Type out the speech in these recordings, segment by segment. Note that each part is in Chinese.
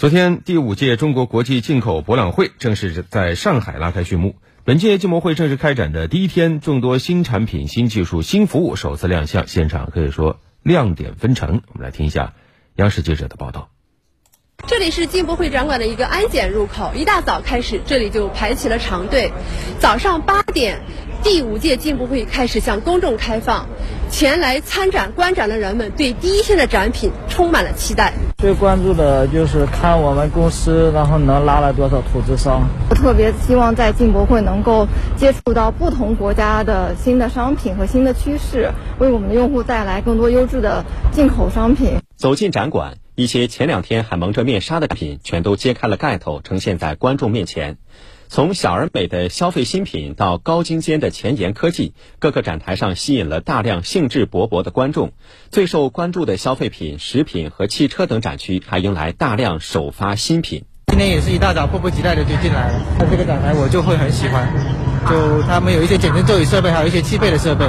昨天，第五届中国国际进口博览会正式在上海拉开序幕。本届进博会正式开展的第一天，众多新产品、新技术、新服务首次亮相，现场可以说亮点纷呈。我们来听一下央视记者的报道。这里是进博会展馆的一个安检入口，一大早开始，这里就排起了长队。早上八点，第五届进博会开始向公众开放。前来参展观展的人们对第一线的展品充满了期待。最关注的就是看我们公司，然后能拉来多少投资商。我特别希望在进博会能够接触到不同国家的新的商品和新的趋势，为我们的用户带来更多优质的进口商品。走进展馆，一些前两天还蒙着面纱的产品全都揭开了盖头，呈现在观众面前。从小而美的消费新品到高精尖的前沿科技，各个展台上吸引了大量兴致勃勃的观众。最受关注的消费品、食品和汽车等展区还迎来大量首发新品。今天也是一大早迫不及待的就进来了，看这个展台我就会很喜欢，就他们有一些减震座椅设备，还有一些汽配的设备，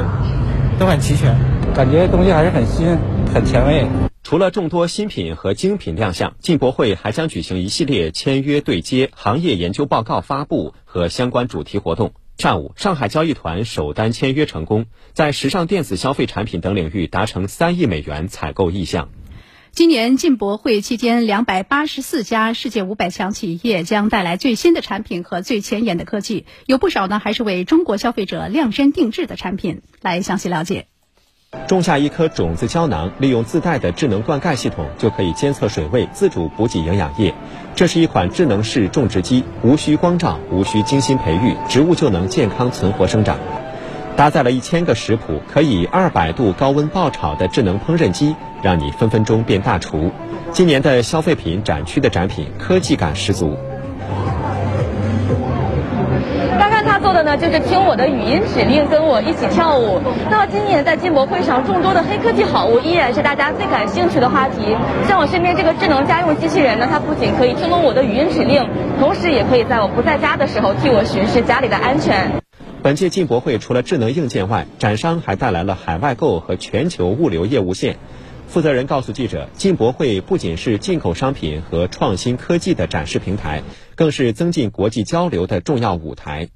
都很齐全，感觉东西还是很新、很前卫。除了众多新品和精品亮相，进博会还将举行一系列签约对接、行业研究报告发布和相关主题活动。上午，上海交易团首单签约成功，在时尚电子消费产品等领域达成三亿美元采购意向。今年进博会期间，两百八十四家世界五百强企业将带来最新的产品和最前沿的科技，有不少呢还是为中国消费者量身定制的产品。来详细了解。种下一颗种子胶囊，利用自带的智能灌溉系统，就可以监测水位，自主补给营养液。这是一款智能式种植机，无需光照，无需精心培育，植物就能健康存活生长。搭载了一千个食谱，可以二百度高温爆炒的智能烹饪机，让你分分钟变大厨。今年的消费品展区的展品，科技感十足。做的呢，就是听我的语音指令，跟我一起跳舞。那么今年在进博会上，众多的黑科技好物依然是大家最感兴趣的话题。像我身边这个智能家用机器人呢，它不仅可以听懂我的语音指令，同时也可以在我不在家的时候替我巡视家里的安全。本届进博会除了智能硬件外，展商还带来了海外购和全球物流业务线。负责人告诉记者，进博会不仅是进口商品和创新科技的展示平台，更是增进国际交流的重要舞台。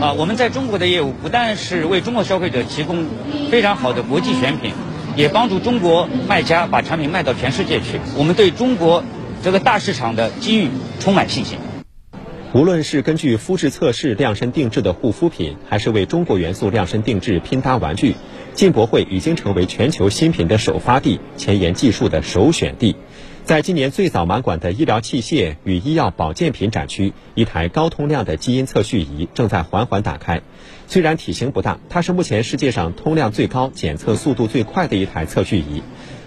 啊，我们在中国的业务不但是为中国消费者提供非常好的国际选品，也帮助中国卖家把产品卖到全世界去。我们对中国这个大市场的机遇充满信心。无论是根据肤质测试量身定制的护肤品，还是为中国元素量身定制拼搭玩具，进博会已经成为全球新品的首发地、前沿技术的首选地。在今年最早满馆的医疗器械与医药保健品展区，一台高通量的基因测序仪正在缓缓打开。虽然体型不大，它是目前世界上通量最高、检测速度最快的一台测序仪。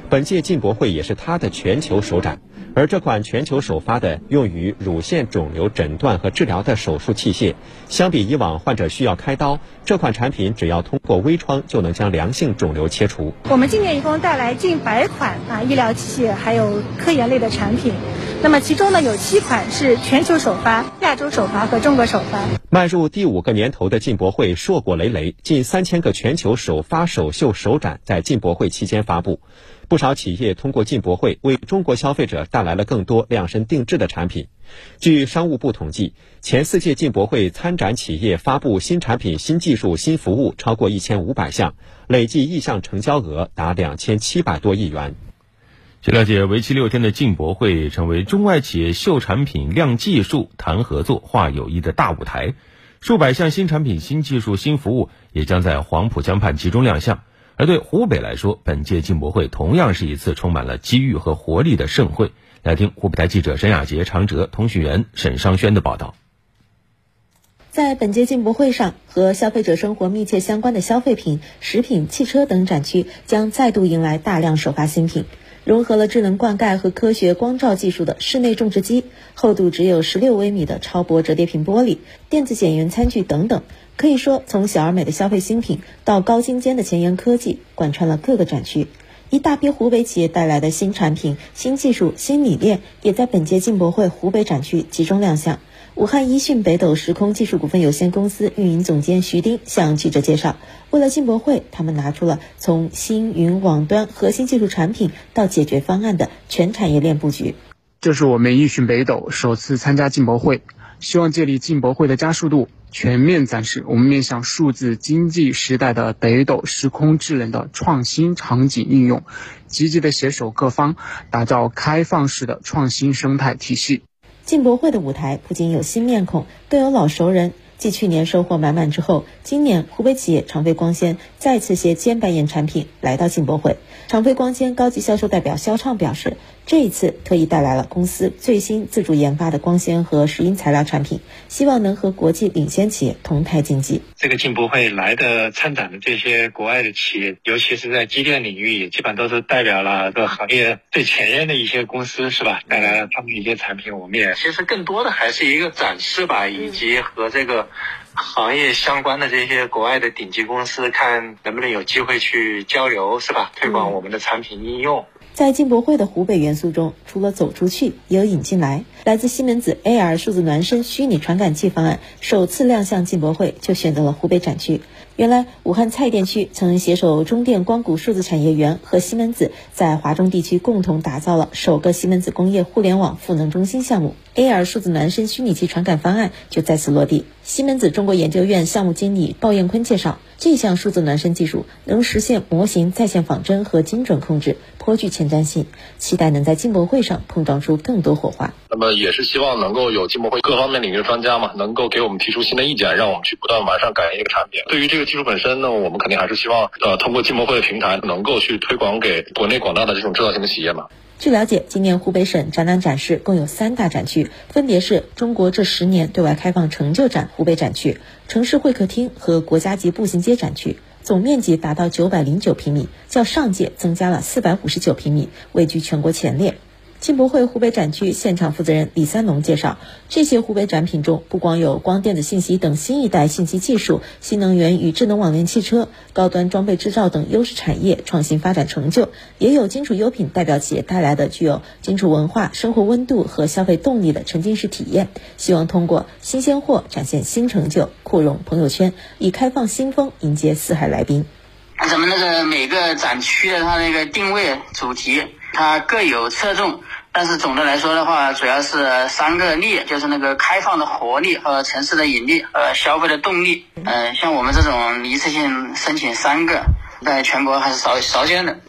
本届进博会也是它的全球首展。而这款全球首发的用于乳腺肿瘤诊断和治疗的手术器械，相比以往患者需要开刀，这款产品只要通过微创就能将良性肿瘤切除。我们今年一共带来近百款啊医疗器械还有科研类的产品，那么其中呢有七款是全球首发、亚洲首发和中国首发。迈入第五个年头的进博会硕果累累，近三千个全球首发、首秀、首展在进博会期间发布。不少企业通过进博会为中国消费者带来了更多量身定制的产品。据商务部统计，前四届进博会参展企业发布新产品、新技术、新服务超过一千五百项，累计意向成交额达两千七百多亿元。据了解，为期六天的进博会成为中外企业秀产品、亮技术、谈合作、化友谊的大舞台。数百项新产品、新技术、新服务也将在黄浦江畔集中亮相。而对湖北来说，本届进博会同样是一次充满了机遇和活力的盛会。来听湖北台记者沈雅杰、常哲、通讯员沈尚轩的报道。在本届进博会上，和消费者生活密切相关的消费品、食品、汽车等展区将再度迎来大量首发新品。融合了智能灌溉和科学光照技术的室内种植机，厚度只有十六微米的超薄折叠屏玻璃，电子检验餐具等等。可以说，从小而美的消费新品到高精尖的前沿科技，贯穿了各个展区。一大批湖北企业带来的新产品、新技术、新理念，也在本届进博会湖北展区集中亮相。武汉一讯北斗时空技术股份有限公司运营总监徐丁向记者介绍，为了进博会，他们拿出了从星云网端核心技术产品到解决方案的全产业链布局。这是我们一讯北斗首次参加进博会，希望借力进博会的加速度，全面展示我们面向数字经济时代的北斗时空智能的创新场景应用，积极的携手各方，打造开放式的创新生态体系。进博会的舞台不仅有新面孔，更有老熟人。继去年收获满满之后，今年湖北企业长飞光纤再次携尖白眼产品来到进博会。长飞光纤高级销售代表肖畅表示，这一次特意带来了公司最新自主研发的光纤和石英材料产品，希望能和国际领先企业同台竞技。这个进博会来的参展的这些国外的企业，尤其是在机电领域，也基本都是代表了这个行业最前沿的一些公司，是吧？带来了他们的一些产品，我们也其实更多的还是一个展示吧，以及和这个。行业相关的这些国外的顶级公司，看能不能有机会去交流，是吧？推广我们的产品应用。在进博会的湖北元素中，除了走出去，也有引进来。来自西门子 AR 数字孪生虚拟传感器方案首次亮相进博会，就选择了湖北展区。原来，武汉蔡甸区曾携手中电光谷数字产业园和西门子，在华中地区共同打造了首个西门子工业互联网赋能中心项目，AR 数字孪生虚拟机传感方案就在此落地。西门子中国研究院项目经理鲍彦坤介绍，这项数字孪生技术能实现模型在线仿真和精准控制，颇具前瞻性，期待能在进博会上碰撞出更多火花。那么也是希望能够有进博会各方面领域专家嘛，能够给我们提出新的意见，让我们去不断完善改良一个产品。对于这个。技术本身呢，我们肯定还是希望呃通过进博会的平台，能够去推广给国内广大的这种制造型的企业嘛。据了解，今年湖北省展览展示共有三大展区，分别是中国这十年对外开放成就展湖北展区、城市会客厅和国家级步行街展区，总面积达到九百零九平米，较上届增加了四百五十九平米，位居全国前列。进博会湖北展区现场负责人李三龙介绍，这些湖北展品中不光有光电子信息等新一代信息技术、新能源与智能网联汽车、高端装备制造等优势产业创新发展成就，也有金属优品代表企业带来的。具有金属文化、生活温度和消费动力的沉浸式体验。希望通过新鲜货展现新成就，扩容朋友圈，以开放新风迎接四海来宾。咱们那个每个展区的它那个定位主题，它各有侧重。但是总的来说的话，主要是三个力，就是那个开放的活力和城市的引力和消费的动力。嗯，像我们这种一次性申请三个，在全国还是少少见的。